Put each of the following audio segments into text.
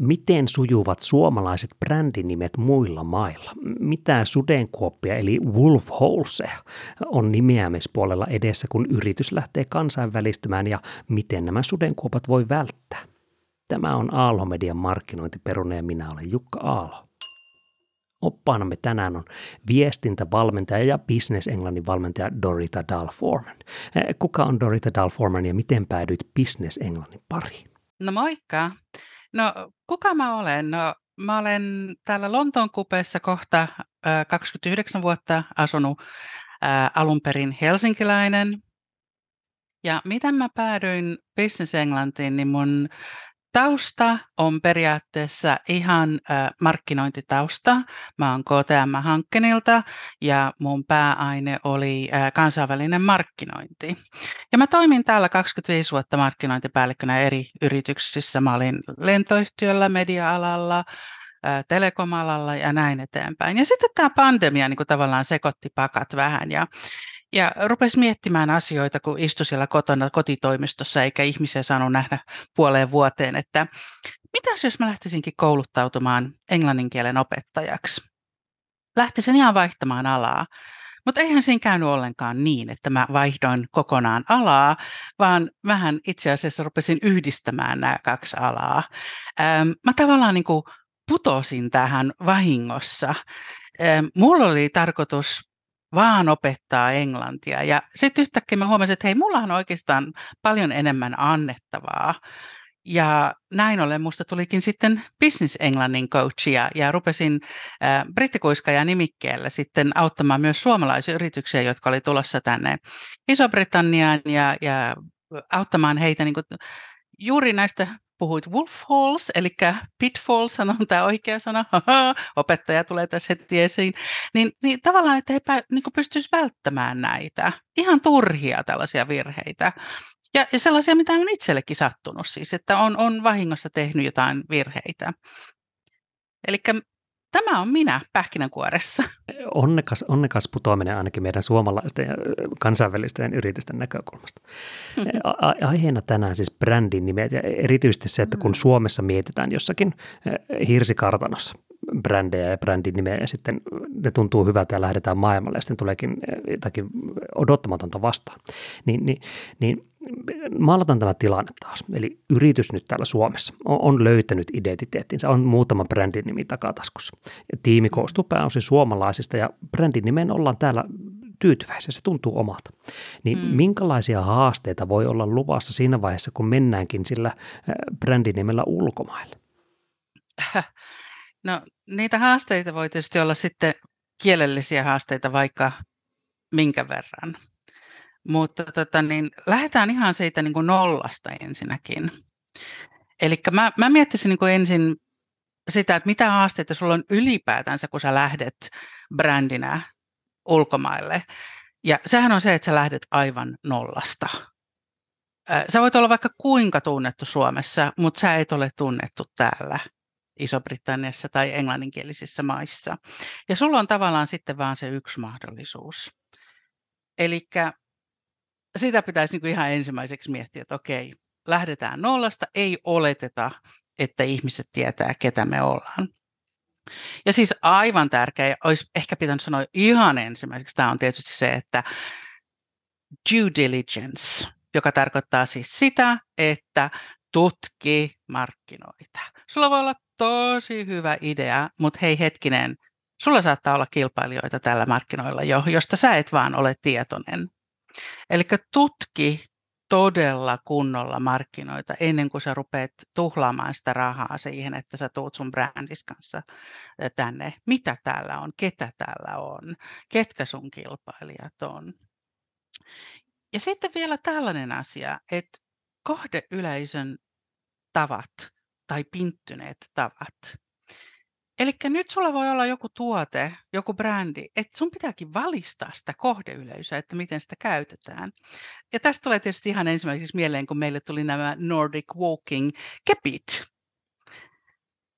Miten sujuvat suomalaiset brändinimet muilla mailla? Mitä sudenkuoppia eli wolf holeseja on nimeämispuolella edessä, kun yritys lähtee kansainvälistymään ja miten nämä sudenkuopat voi välttää? Tämä on Aalho-median markkinointiperune ja minä olen Jukka Aalho. Oppaanamme tänään on viestintävalmentaja ja Business Englannin valmentaja Dorita Dalforman. Kuka on Dorita Dalforman ja miten päädyit Business Englannin pariin? No moikka. No kuka mä olen? No mä olen täällä Lontoon kupeessa kohta äh, 29 vuotta asunut äh, alun perin helsinkiläinen. Ja miten mä päädyin Business Englantiin, niin mun Tausta on periaatteessa ihan markkinointitausta. Mä oon KTM Hankkenilta ja mun pääaine oli kansainvälinen markkinointi. Ja mä toimin täällä 25 vuotta markkinointipäällikkönä eri yrityksissä. Mä olin lentoyhtiöllä, media-alalla, telekomalalla ja näin eteenpäin. Ja sitten tämä pandemia niin kuin tavallaan sekoitti pakat vähän ja ja rupesi miettimään asioita, kun istui siellä kotona kotitoimistossa eikä ihmisiä saanut nähdä puoleen vuoteen, että mitäs jos mä lähtisinkin kouluttautumaan englannin kielen opettajaksi? Lähtisin ihan vaihtamaan alaa. Mutta eihän siinä käynyt ollenkaan niin, että mä vaihdoin kokonaan alaa, vaan vähän itse asiassa rupesin yhdistämään nämä kaksi alaa. Ähm, mä tavallaan niin kuin putosin tähän vahingossa. Ähm, mulla oli tarkoitus vaan opettaa englantia. Ja sitten yhtäkkiä mä huomasin, että hei, mulla on oikeastaan paljon enemmän annettavaa. Ja näin ollen musta tulikin sitten business englannin coach ja, ja rupesin äh, brittikuiskaja nimikkeellä sitten auttamaan myös suomalaisia yrityksiä, jotka oli tulossa tänne Iso-Britanniaan ja, ja auttamaan heitä niin kuin, juuri näistä puhuit wolf holes, eli pitfalls on tämä oikea sana, opettaja tulee tässä heti esiin, niin, niin tavallaan, että pä, niin pystyisivät välttämään näitä ihan turhia tällaisia virheitä. Ja, ja sellaisia, mitä on itsellekin sattunut siis, että on, on vahingossa tehnyt jotain virheitä. Eli Tämä on minä pähkinänkuoressa. Onnekas, onnekas putoaminen ainakin meidän suomalaisten ja kansainvälisten yritysten näkökulmasta. A- aiheena tänään siis brändin nimet ja erityisesti se, että kun mm. Suomessa mietitään jossakin hirsikartanossa brändejä ja brändin nimeä ja sitten ne tuntuu hyvältä ja lähdetään maailmalle ja sitten tuleekin jotakin odottamatonta vastaan, niin, niin, niin maalataan tämä tilanne taas. Eli yritys nyt täällä Suomessa on, on löytänyt identiteettinsä, on muutama brändin nimi takataskussa. Ja tiimi koostuu pääosin suomalaisista ja brändin nimeen ollaan täällä tyytyväisiä, se tuntuu omalta. Niin mm. minkälaisia haasteita voi olla luvassa siinä vaiheessa, kun mennäänkin sillä brändin nimellä ulkomaille? No niitä haasteita voi tietysti olla sitten kielellisiä haasteita vaikka minkä verran. Mutta tota, niin, lähdetään ihan siitä niin kuin nollasta ensinnäkin. Eli mä, mä miettisin niin kuin ensin sitä, että mitä haasteita sulla on ylipäätänsä, kun sä lähdet brändinä ulkomaille. Ja sehän on se, että sä lähdet aivan nollasta. Sä voit olla vaikka kuinka tunnettu Suomessa, mutta sä et ole tunnettu täällä Iso-Britanniassa tai englanninkielisissä maissa. Ja sulla on tavallaan sitten vaan se yksi mahdollisuus. Eli sitä pitäisi niin kuin ihan ensimmäiseksi miettiä, että okei, lähdetään nollasta, ei oleteta, että ihmiset tietää, ketä me ollaan. Ja siis aivan tärkeä, olisi ehkä pitänyt sanoa ihan ensimmäiseksi, tämä on tietysti se, että due diligence, joka tarkoittaa siis sitä, että tutki markkinoita. Sulla voi olla tosi hyvä idea, mutta hei hetkinen, sulla saattaa olla kilpailijoita tällä markkinoilla jo, josta sä et vaan ole tietoinen. Eli tutki todella kunnolla markkinoita ennen kuin sä rupeat tuhlaamaan sitä rahaa siihen, että sä tuut sun brändis kanssa tänne. Mitä täällä on, ketä täällä on, ketkä sun kilpailijat on. Ja sitten vielä tällainen asia, että kohdeyleisön tavat tai pinttyneet tavat Eli nyt sulla voi olla joku tuote, joku brändi, että sun pitääkin valistaa sitä kohdeyleisöä, että miten sitä käytetään. Ja tästä tulee tietysti ihan ensimmäiseksi mieleen, kun meille tuli nämä Nordic Walking kepit.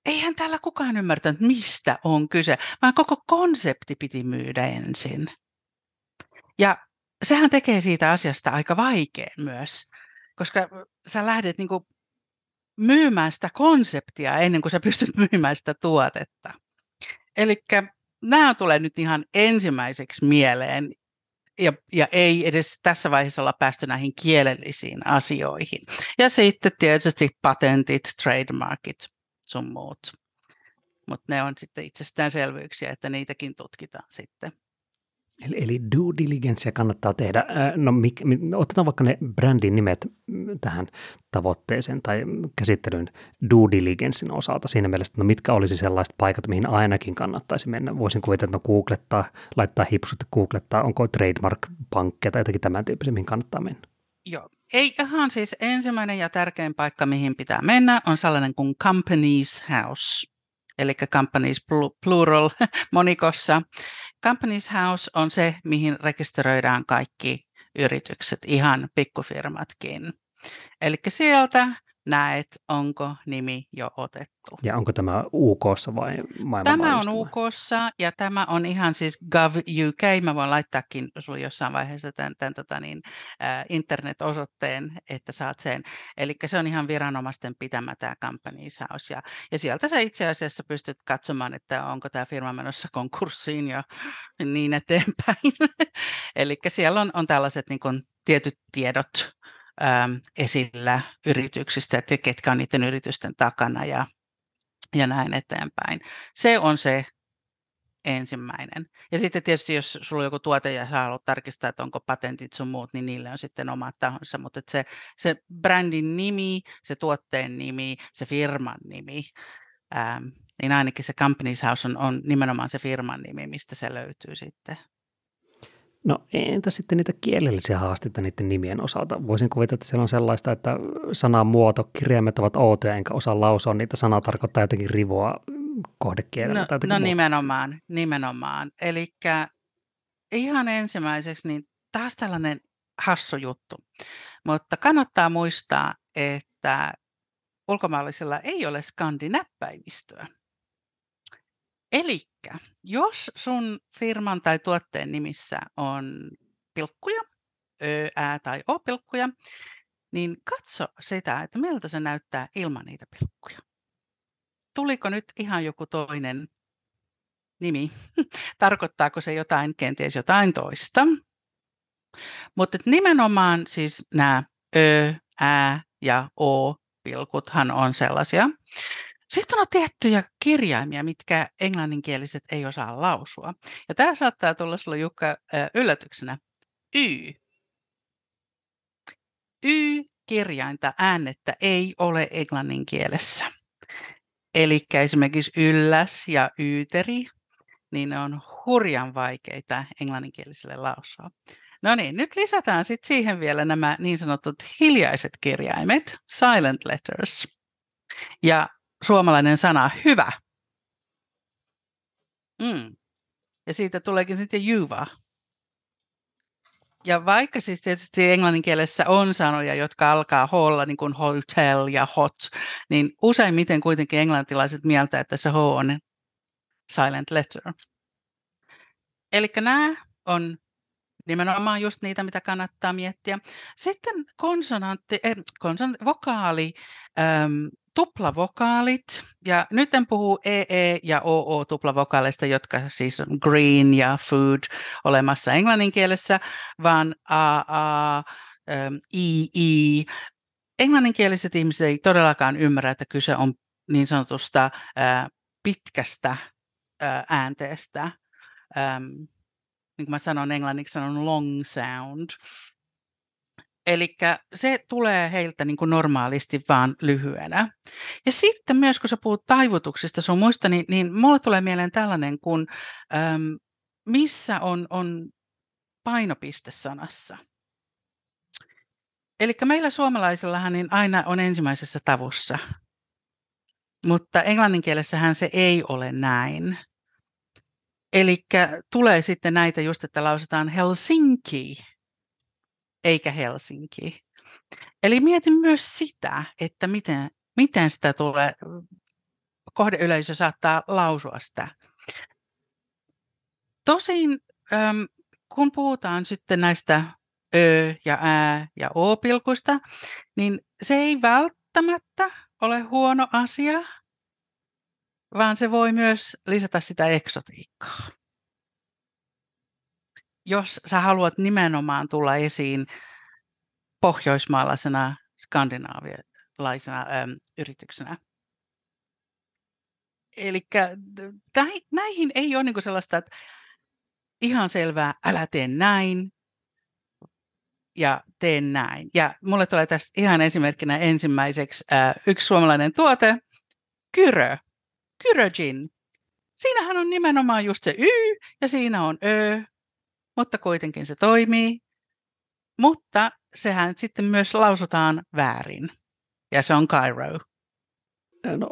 Eihän täällä kukaan ymmärtänyt, mistä on kyse, vaan koko konsepti piti myydä ensin. Ja sehän tekee siitä asiasta aika vaikean myös, koska sä lähdet niin myymään sitä konseptia ennen kuin sä pystyt myymään sitä tuotetta. Eli nämä tulee nyt ihan ensimmäiseksi mieleen, ja, ja ei edes tässä vaiheessa olla päästy näihin kielellisiin asioihin. Ja sitten tietysti patentit, trademarkit, sun muut. Mutta ne on sitten itsestäänselvyyksiä, että niitäkin tutkitaan sitten. Eli, eli due diligencea kannattaa tehdä. No, mik, otetaan vaikka ne brändin nimet tähän tavoitteeseen tai käsittelyyn due diligencein osalta siinä mielessä, että no mitkä olisi sellaiset paikat, mihin ainakin kannattaisi mennä. Voisin kuvitella, että no googlettaa, laittaa hipsut googlettaa, onko trademark-pankkeja tai jotakin tämän tyyppisiä, mihin kannattaa mennä. Joo, ei ihan siis ensimmäinen ja tärkein paikka, mihin pitää mennä, on sellainen kuin Companies House, eli Companies plural monikossa. Companies House on se, mihin rekisteröidään kaikki yritykset, ihan pikkufirmatkin. Eli sieltä näet, onko nimi jo otettu. Ja onko tämä UK vai Tämä on UK ja tämä on ihan siis Gov UK. Mä voin laittaakin sinulle jossain vaiheessa tämän, tämän tota niin, äh, internet-osoitteen, että saat sen. Eli se on ihan viranomaisten pitämä tämä Companies House. Ja, ja sieltä sä itse asiassa pystyt katsomaan, että onko tämä firma menossa konkurssiin ja niin eteenpäin. Eli siellä on, on tällaiset niin kuin, tietyt tiedot esillä yrityksistä, että ketkä on niiden yritysten takana ja, ja näin eteenpäin. Se on se ensimmäinen. Ja sitten tietysti, jos sulla on joku tuote ja sä haluat tarkistaa, että onko patentit sun muut, niin niille on sitten omat tahonsa. Mutta se, se brändin nimi, se tuotteen nimi, se firman nimi, ähm, niin ainakin se Companies House on, on nimenomaan se firman nimi, mistä se löytyy sitten. No entä sitten niitä kielellisiä haasteita niiden nimien osalta? Voisin kuvitella, että siellä on sellaista, että sanan muoto, kirjaimet ovat outoja, enkä osaa lausua niitä. Sana tarkoittaa jotenkin rivoa kohdekielellä. No, tai no nimenomaan, nimenomaan. Eli ihan ensimmäiseksi niin taas tällainen hassu juttu. Mutta kannattaa muistaa, että ulkomaalaisilla ei ole skandinäppäimistöä. Eli jos sun firman tai tuotteen nimissä on pilkkuja, ö, ä tai o-pilkkuja, niin katso sitä, että miltä se näyttää ilman niitä pilkkuja. Tuliko nyt ihan joku toinen nimi? Tarkoittaako se jotain, kenties jotain toista? Mutta nimenomaan siis nämä ö, ä ja o-pilkuthan on sellaisia, sitten on tiettyjä kirjaimia, mitkä englanninkieliset ei osaa lausua. Ja tämä saattaa tulla sinulle Jukka yllätyksenä. Y. Y-kirjainta äänettä ei ole englannin kielessä. Eli esimerkiksi ylläs ja yyteri, niin ne on hurjan vaikeita englanninkieliselle lausua. No niin, nyt lisätään sitten siihen vielä nämä niin sanotut hiljaiset kirjaimet, silent letters. Ja suomalainen sana hyvä. Mm. Ja siitä tuleekin sitten juva. Ja vaikka siis tietysti englannin kielessä on sanoja, jotka alkaa holla, niin kuin hotel ja hot, niin useimmiten kuitenkin englantilaiset mieltä, että se H on silent letter. Eli nämä on nimenomaan just niitä, mitä kannattaa miettiä. Sitten konsonantti, eh, konsonantti vokaali, ähm, tuplavokaalit, ja nyt en puhu EE ja OO tuplavokaaleista, jotka siis on green ja food olemassa englannin kielessä, vaan AA, II. Englanninkieliset ihmiset ei todellakaan ymmärrä, että kyse on niin sanotusta pitkästä äänteestä. niin kuin mä sanon englanniksi, sanon long sound. Eli se tulee heiltä niin kuin normaalisti vaan lyhyenä. Ja sitten myös, kun sä puhut taivutuksista sun muista, niin, niin mulle tulee mieleen tällainen, kun äm, missä on, on painopiste sanassa. Eli meillä suomalaisillahan niin aina on ensimmäisessä tavussa, mutta englanninkielessähän se ei ole näin. Eli tulee sitten näitä just, että lausutaan Helsinki eikä Helsinki. Eli mietin myös sitä, että miten, miten sitä tulee, kohdeyleisö saattaa lausua sitä. Tosin kun puhutaan sitten näistä ö ja ä ja o-pilkuista, niin se ei välttämättä ole huono asia, vaan se voi myös lisätä sitä eksotiikkaa. Jos sä haluat nimenomaan tulla esiin pohjoismaalaisena, skandinaavialaisena äm, yrityksenä. Eli näihin ei ole niinku sellaista, että ihan selvää, älä tee näin ja tee näin. Ja mulle tulee tästä ihan esimerkkinä ensimmäiseksi äh, yksi suomalainen tuote, Kyrö, Kyrögin. Siinähän on nimenomaan just se Y ja siinä on Ö, mutta kuitenkin se toimii. Mutta sehän sitten myös lausutaan väärin. Ja se on Cairo. No,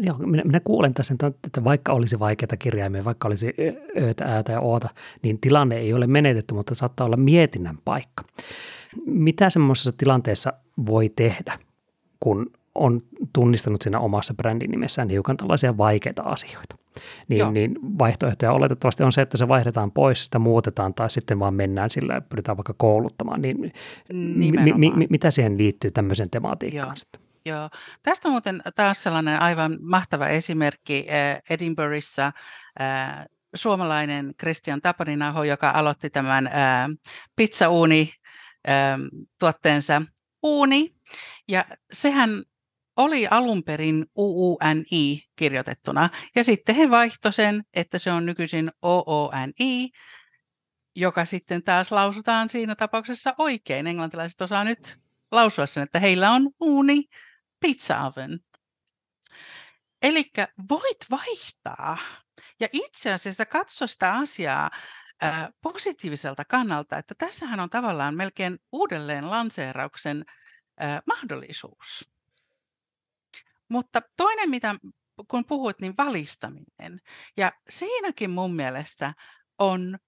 joo, minä, minä kuulen tässä, että vaikka olisi vaikeita kirjaimia, vaikka olisi öötä, äätä ja oota, niin tilanne ei ole menetetty, mutta saattaa olla mietinnän paikka. Mitä semmoisessa tilanteessa voi tehdä, kun on tunnistanut siinä omassa brändinimessään hiukan tällaisia vaikeita asioita? Niin, niin vaihtoehtoja oletettavasti on se, että se vaihdetaan pois, sitä muutetaan tai sitten vaan mennään sillä ja pyritään vaikka kouluttamaan. Niin mi, mi, mi, mitä siihen liittyy tämmöiseen tematiikkaan Joo. sitten? Joo. Tästä on muuten taas sellainen aivan mahtava esimerkki äh, Edinburghissa. Äh, suomalainen Christian Tapaninaho, joka aloitti tämän äh, pizzauuni tuotteensa Uuni. Ja sehän oli alun perin UUNI kirjoitettuna, ja sitten he vaihtoi sen, että se on nykyisin OONI, joka sitten taas lausutaan siinä tapauksessa oikein. Englantilaiset osaa nyt lausua sen, että heillä on uuni, pizza oven. Eli voit vaihtaa ja itse asiassa katso sitä asiaa ää, positiiviselta kannalta, että tässähän on tavallaan melkein uudelleen lanseerauksen ää, mahdollisuus. Mutta toinen, mitä kun puhuit, niin valistaminen. Ja siinäkin mun mielestä on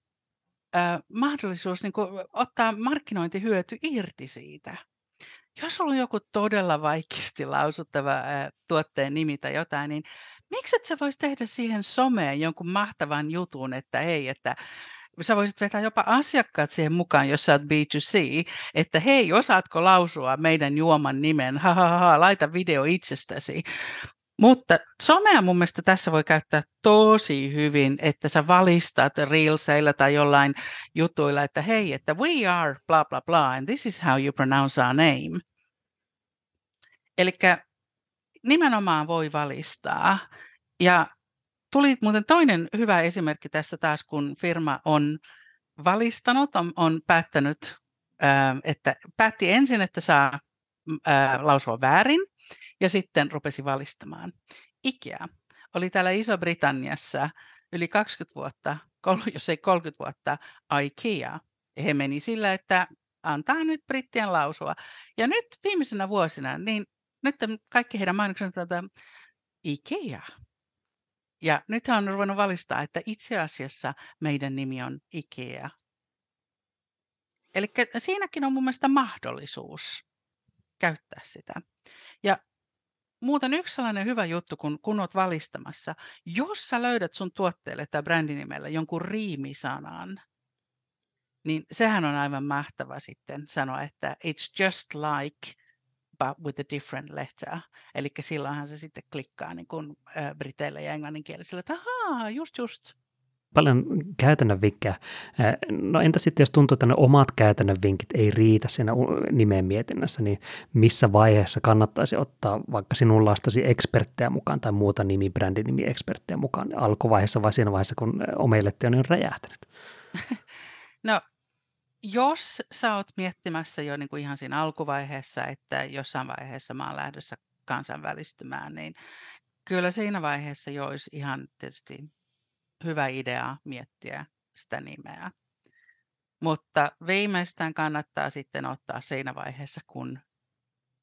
ää, mahdollisuus niin kuin, ottaa markkinointihyöty irti siitä jos sulla on joku todella vaikeasti lausuttava ää, tuotteen nimi tai jotain, niin miksi et sä vois tehdä siihen someen jonkun mahtavan jutun, että hei, että sä voisit vetää jopa asiakkaat siihen mukaan, jos sä oot B2C, että hei, osaatko lausua meidän juoman nimen, ha, ha, ha, laita video itsestäsi. Mutta somea mun mielestä tässä voi käyttää tosi hyvin, että sä valistat reelseillä tai jollain jutuilla, että hei, että we are bla bla bla and this is how you pronounce our name. Eli nimenomaan voi valistaa. Ja tuli muuten toinen hyvä esimerkki tästä taas, kun firma on valistanut, on, on päättänyt, että päätti ensin, että saa lausua väärin, ja sitten rupesi valistamaan. IKEA oli täällä Iso-Britanniassa yli 20 vuotta, jos ei 30 vuotta, IKEA. He meni sillä, että antaa nyt brittien lausua. Ja nyt viimeisenä vuosina, niin nyt kaikki heidän mainoksensa että IKEA. Ja nyt on ruvennut valistaa, että itse asiassa meidän nimi on IKEA. Eli siinäkin on mun mielestä mahdollisuus käyttää sitä. Ja Muuten yksi sellainen hyvä juttu, kun, kun olet valistamassa, jos sä löydät sun tuotteelle tai brändinimellä jonkun riimisanan, niin sehän on aivan mahtava sitten sanoa, että it's just like, but with a different letter. Eli silloinhan se sitten klikkaa niin kuin, briteille ja englanninkielisille, että ahaa, just just paljon käytännön vinkkejä. No entä sitten, jos tuntuu, että ne omat käytännön vinkit ei riitä siinä nimen mietinnässä, niin missä vaiheessa kannattaisi ottaa vaikka sinullaistasi eksperttejä mukaan tai muuta nimi, brändinimi eksperttejä mukaan alkuvaiheessa vai siinä vaiheessa, kun omeilletti on jo räjähtänyt? No jos sä oot miettimässä jo niin kuin ihan siinä alkuvaiheessa, että jossain vaiheessa mä oon lähdössä kansainvälistymään, niin kyllä siinä vaiheessa jo olisi ihan tietysti hyvä idea miettiä sitä nimeä. Mutta viimeistään kannattaa sitten ottaa siinä vaiheessa, kun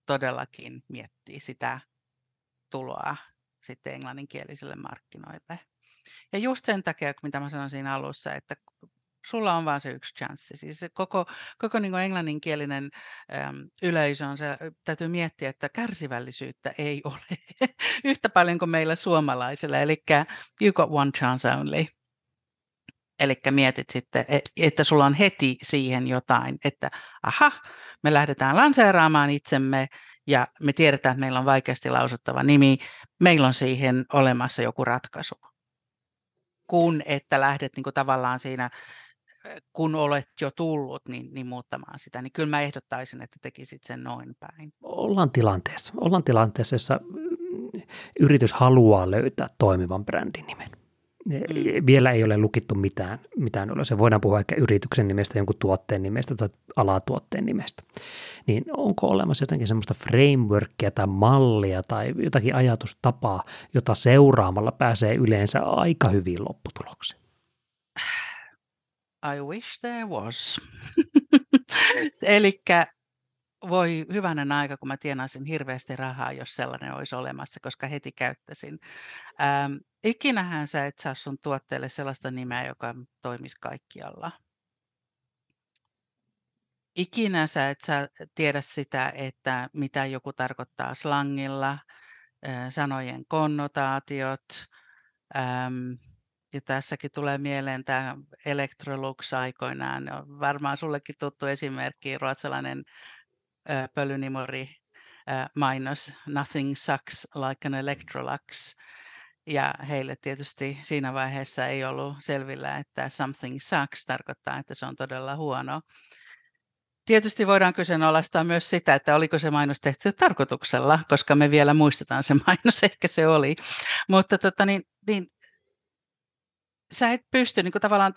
todellakin miettii sitä tuloa sitten englanninkielisille markkinoille. Ja just sen takia, mitä mä sanoin siinä alussa, että sulla on vain se yksi chanssi. Siis koko, koko niin kuin englanninkielinen äm, yleisö on se, täytyy miettiä, että kärsivällisyyttä ei ole yhtä paljon kuin meillä suomalaisilla. Eli you got one chance only. Eli mietit sitten, e, että sulla on heti siihen jotain, että aha, me lähdetään lanseeraamaan itsemme ja me tiedetään, että meillä on vaikeasti lausuttava nimi, meillä on siihen olemassa joku ratkaisu. Kun että lähdet niin kuin tavallaan siinä, kun olet jo tullut, niin, niin muuttamaan sitä, niin kyllä mä ehdottaisin, että tekisit sen noin päin. Ollaan tilanteessa. Ollaan tilanteessa, jossa yritys haluaa löytää toimivan brändin nimen. Mm. Vielä ei ole lukittu mitään, mitään ylös. Voidaan puhua ehkä yrityksen nimestä, jonkun tuotteen nimestä tai alatuotteen nimestä. Niin onko olemassa jotenkin semmoista frameworkia tai mallia tai jotakin ajatustapaa, jota seuraamalla pääsee yleensä aika hyvin lopputuloksiin? I wish there was. Eli voi hyvänen aika, kun mä tienaisin hirveästi rahaa, jos sellainen olisi olemassa, koska heti käyttäisin. Ähm, ikinähän sä et saa sun tuotteelle sellaista nimeä, joka toimisi kaikkialla. Ikinä sä et sä tiedä sitä, että mitä joku tarkoittaa slangilla, äh, sanojen konnotaatiot. Ähm, ja tässäkin tulee mieleen tämä Electrolux aikoinaan. Varmaan sullekin tuttu esimerkki, ruotsalainen pölynimori mainos Nothing sucks like an Electrolux. Ja heille tietysti siinä vaiheessa ei ollut selvillä, että something sucks tarkoittaa, että se on todella huono. Tietysti voidaan kyseenalaistaa myös sitä, että oliko se mainos tehty tarkoituksella, koska me vielä muistetaan se mainos, ehkä se oli. Mutta tota, niin, niin, sä et pysty niin kuin tavallaan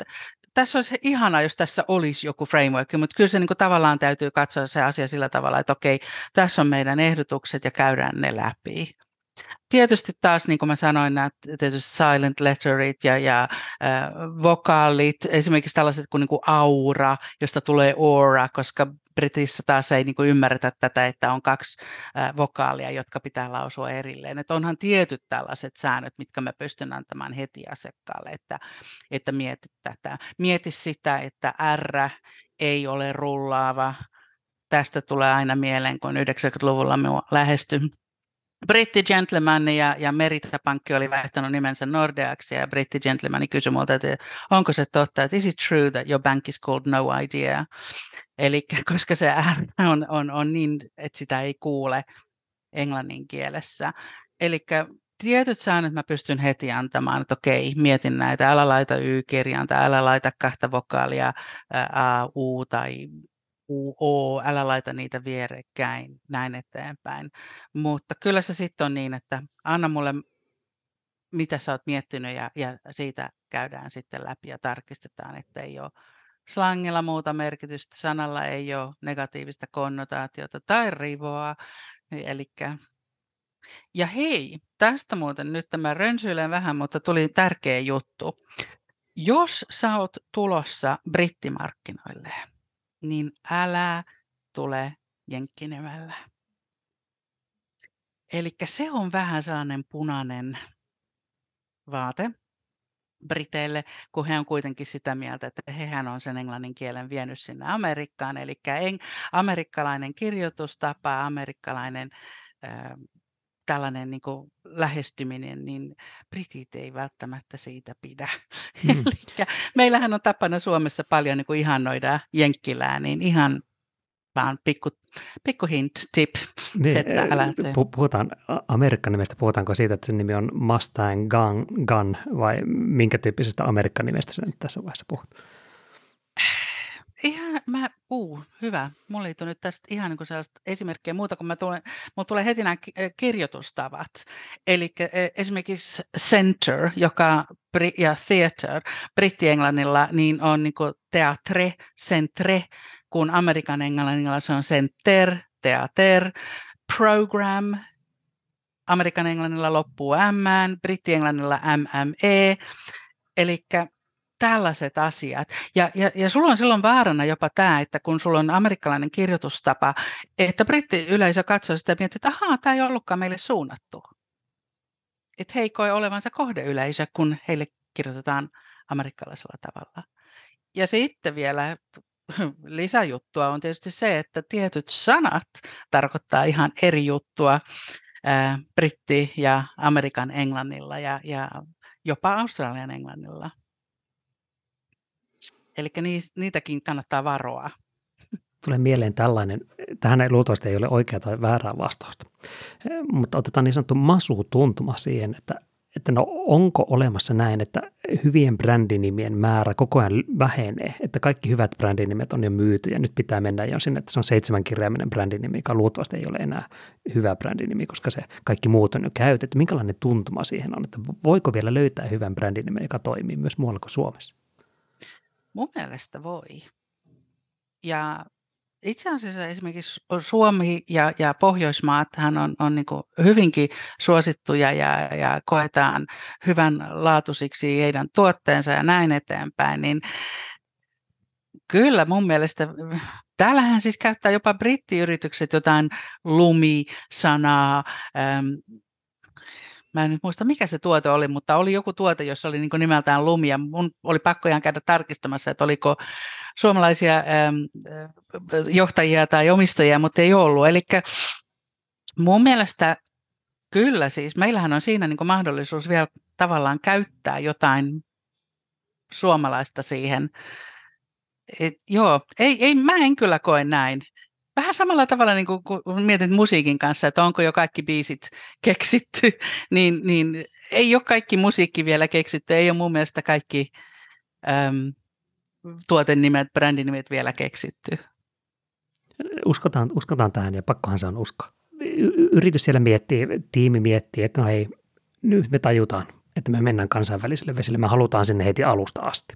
tässä olisi ihanaa, jos tässä olisi joku framework, mutta kyllä se niin kuin tavallaan täytyy katsoa se asia sillä tavalla, että okei, tässä on meidän ehdotukset ja käydään ne läpi. Tietysti taas, niin kuin mä sanoin, nämä tietysti silent letterit ja, ja äh, vokaalit, esimerkiksi tällaiset kuin, niin kuin aura, josta tulee aura, koska Britissä taas ei niin kuin ymmärretä tätä, että on kaksi vokaalia, jotka pitää lausua erilleen. Että onhan tietyt tällaiset säännöt, mitkä mä pystyn antamaan heti asiakkaalle, että, että mieti tätä. Mieti sitä, että R ei ole rullaava. Tästä tulee aina mieleen, kun 90-luvulla me lähestyn Britti Gentleman ja, ja Merita Pankki oli vaihtanut nimensä Nordeaksi ja Britti Gentleman kysyi multa, että onko se totta, että is it true that your bank is called no idea? Eli koska se R on, on, on niin, että sitä ei kuule englannin kielessä. Eli tietyt säännöt mä pystyn heti antamaan, että okei, mietin näitä, älä laita Y-kirjainta, älä laita kahta vokaalia, A, U tai U, O, älä laita niitä vierekkäin, näin eteenpäin. Mutta kyllä se sitten on niin, että anna mulle, mitä sä oot miettinyt ja, ja siitä käydään sitten läpi ja tarkistetaan, että ei ole slangilla muuta merkitystä, sanalla ei ole negatiivista konnotaatiota tai rivoa. Elikkä ja hei, tästä muuten nyt tämä rönsyilen vähän, mutta tuli tärkeä juttu. Jos sä oot tulossa brittimarkkinoille, niin älä tule jenkkinimellä. Eli se on vähän sellainen punainen vaate Briteille, kun he on kuitenkin sitä mieltä, että hehän on sen englannin kielen vienyt sinne Amerikkaan. Eli amerikkalainen kirjoitustapa, amerikkalainen äh, tällainen niin kuin lähestyminen, niin britit ei välttämättä siitä pidä. Mm. Eli meillähän on tapana Suomessa paljon niin kuin ihannoida jenkkilää, niin ihan vaan pikku, pikku hint, tip, niin, että älä tee. Puhutaan Amerikan nimestä, puhutaanko siitä, että sen nimi on Mustang Gun, Gun vai minkä tyyppisestä Amerikan nimestä sen tässä vaiheessa puhut? Ihan, mä, uu, hyvä. Mulla ei nyt tästä ihan niin sellaista esimerkkiä muuta, kun mä tulen, mulla tulee heti nämä kirjoitustavat. Eli e, esimerkiksi center, joka, ja theater, britti-englannilla, niin on niin teatre, centre, kun Amerikan englannilla se on center, teater, program, Amerikan englannilla loppuu M, britti-englannilla MME, eli tällaiset asiat. Ja, ja, ja sulla on silloin vaarana jopa tämä, että kun sulla on amerikkalainen kirjoitustapa, että brittiyleisö katsoo sitä ja miettii, että ahaa, tämä ei ollutkaan meille suunnattu. Että he koe olevansa kohdeyleisö, kun heille kirjoitetaan amerikkalaisella tavalla. Ja sitten vielä lisäjuttua on tietysti se, että tietyt sanat tarkoittaa ihan eri juttua ää, britti- ja Amerikan englannilla ja, ja jopa Australian englannilla. Eli niitäkin kannattaa varoa. tulee mieleen tällainen, tähän ei luultavasti ei ole oikea tai väärää vastausta, mutta otetaan niin sanottu masu-tuntuma siihen, että että no onko olemassa näin, että hyvien brändinimien määrä koko ajan vähenee, että kaikki hyvät brändinimet on jo myyty ja nyt pitää mennä jo sinne, että se on seitsemänkirjaiminen brändinimi, joka luultavasti ei ole enää hyvä brändinimi, koska se kaikki muut on jo käytetty. Minkälainen tuntuma siihen on, että voiko vielä löytää hyvän brändinimen, joka toimii myös muualla kuin Suomessa? Mun mielestä voi. Ja itse asiassa esimerkiksi Suomi ja, ja Pohjoismaathan on, on niin hyvinkin suosittuja ja, ja koetaan hyvän laatusiksi heidän tuotteensa ja näin eteenpäin, niin kyllä mun mielestä Täällähän siis käyttää jopa brittiyritykset jotain lumi-sanaa, mä en nyt muista mikä se tuote oli, mutta oli joku tuote, jossa oli niin nimeltään lumi ja mun oli pakko ihan käydä tarkistamassa, että oliko suomalaisia ähm, johtajia tai omistajia, mutta ei ollut. Eli mun mielestä kyllä siis, meillähän on siinä niin mahdollisuus vielä tavallaan käyttää jotain suomalaista siihen. Et, joo, ei, ei, mä en kyllä koe näin vähän samalla tavalla niin kuin, kun mietit musiikin kanssa, että onko jo kaikki biisit keksitty, niin, niin ei ole kaikki musiikki vielä keksitty, ei ole mun mielestä kaikki äm, tuotenimet, brändinimet vielä keksitty. Uskotaan, uskotaan tähän ja pakkohan se on usko. Y- yritys siellä miettii, tiimi miettii, että no hei, nyt me tajutaan, että me mennään kansainväliselle vesille, me halutaan sinne heti alusta asti.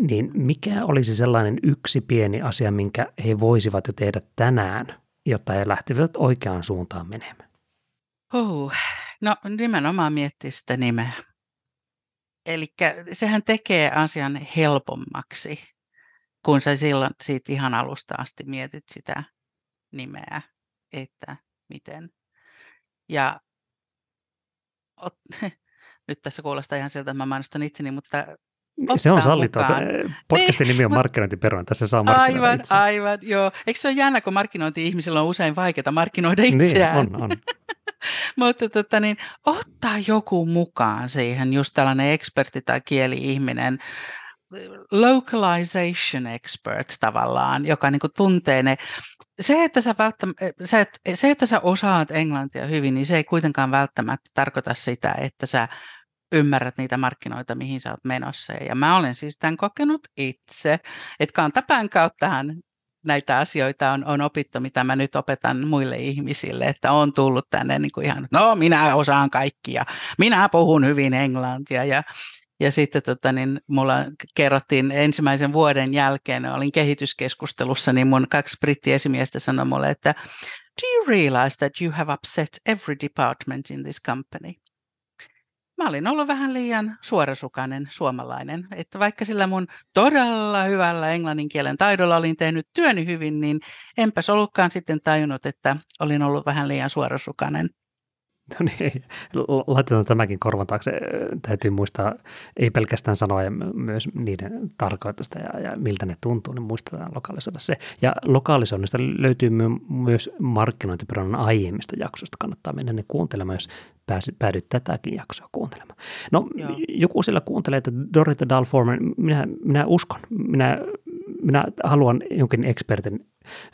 Niin mikä olisi sellainen yksi pieni asia, minkä he voisivat jo tehdä tänään, jotta he lähtevät oikeaan suuntaan menemään? Oh, no nimenomaan miettiä sitä nimeä. Eli sehän tekee asian helpommaksi, kun sä silloin siitä ihan alusta asti mietit sitä nimeä, että miten. Ja nyt tässä kuulostaa ihan siltä, että mä mainostan itseni, mutta se on sallittua. Podcastin niin, nimi on markkinointiperuno. Tässä saa markkinoida Aivan, itseään. aivan, joo. Eikö se ole jännä, kun markkinointi-ihmisillä on usein vaikeaa markkinoida niin, itseään? Niin, on, on. Mutta tota, niin, ottaa joku mukaan siihen, just tällainen ekspertti tai kieli-ihminen, localization expert tavallaan, joka niin tuntee ne. Se että, sä se, se, että sä osaat englantia hyvin, niin se ei kuitenkaan välttämättä tarkoita sitä, että sä ymmärrät niitä markkinoita, mihin sä oot menossa. Ja mä olen siis tämän kokenut itse, että kantapään kauttahan näitä asioita on, on opittu, mitä mä nyt opetan muille ihmisille, että on tullut tänne niin kuin ihan, no minä osaan kaikkia, minä puhun hyvin englantia ja, ja sitten tota, niin mulla kerrottiin ensimmäisen vuoden jälkeen, olin kehityskeskustelussa, niin mun kaksi brittiesimiestä sanoi mulle, että do you realize that you have upset every department in this company? Mä olin ollut vähän liian suorasukainen suomalainen. Että vaikka sillä mun todella hyvällä englannin kielen taidolla olin tehnyt työni hyvin, niin enpäs ollutkaan sitten tajunnut, että olin ollut vähän liian suorasukainen. No niin, laitetaan tämäkin korvan taakse. Täytyy muistaa, ei pelkästään sanoa ja myös niiden tarkoitusta ja, ja miltä ne tuntuu, niin muistetaan lokalisoida se. Ja lokalisoinnista löytyy myös markkinointiperunan aiemmista jaksoista. Kannattaa mennä ne kuuntelemaan, jos päädyt tätäkin jaksoa kuuntelemaan. No Joo. joku siellä kuuntelee, että Dorita Dalforman, minä, minä uskon, minä, minä haluan jonkin ekspertin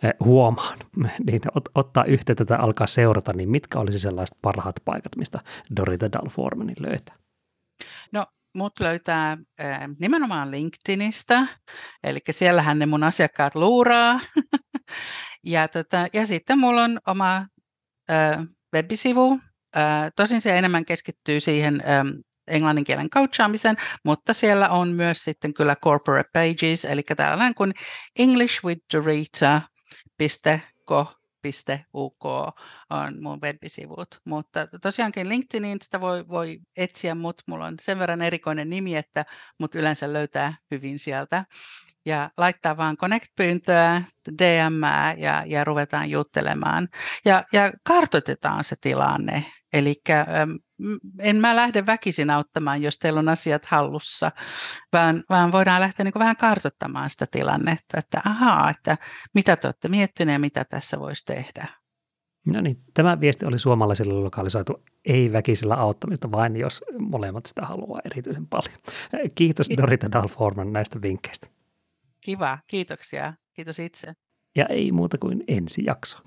Eh, huomaan, niin ot, ottaa yhteyttä tai alkaa seurata, niin mitkä olisi sellaiset parhaat paikat, mistä Dorita Dalformanin löytää? No mut löytää äh, nimenomaan LinkedInistä, eli siellähän ne mun asiakkaat luuraa. ja, tota, ja sitten mulla on oma äh, webisivu, äh, tosin se enemmän keskittyy siihen englannin kielen coachaamisen, mutta siellä on myös sitten kyllä corporate pages, eli tällainen kuin englishwithdorita.co.uk on mun webisivut. Mutta tosiaankin LinkedInistä voi, voi etsiä mut. Mulla on sen verran erikoinen nimi, että mut yleensä löytää hyvin sieltä. Ja laittaa vaan connect-pyyntöä, DM ja, ja ruvetaan juttelemaan. Ja, ja kartoitetaan se tilanne. Eli en mä lähde väkisin auttamaan, jos teillä on asiat hallussa, vaan, vaan voidaan lähteä niin vähän kartoittamaan sitä tilannetta, että ahaa, että mitä te olette miettineet ja mitä tässä voisi tehdä. No niin, tämä viesti oli suomalaisille lokalisoitu ei väkisellä auttamista, vain jos molemmat sitä haluaa erityisen paljon. Kiitos Dorita Dalforman näistä vinkkeistä. Kiva, kiitoksia. Kiitos itse. Ja ei muuta kuin ensi jakso.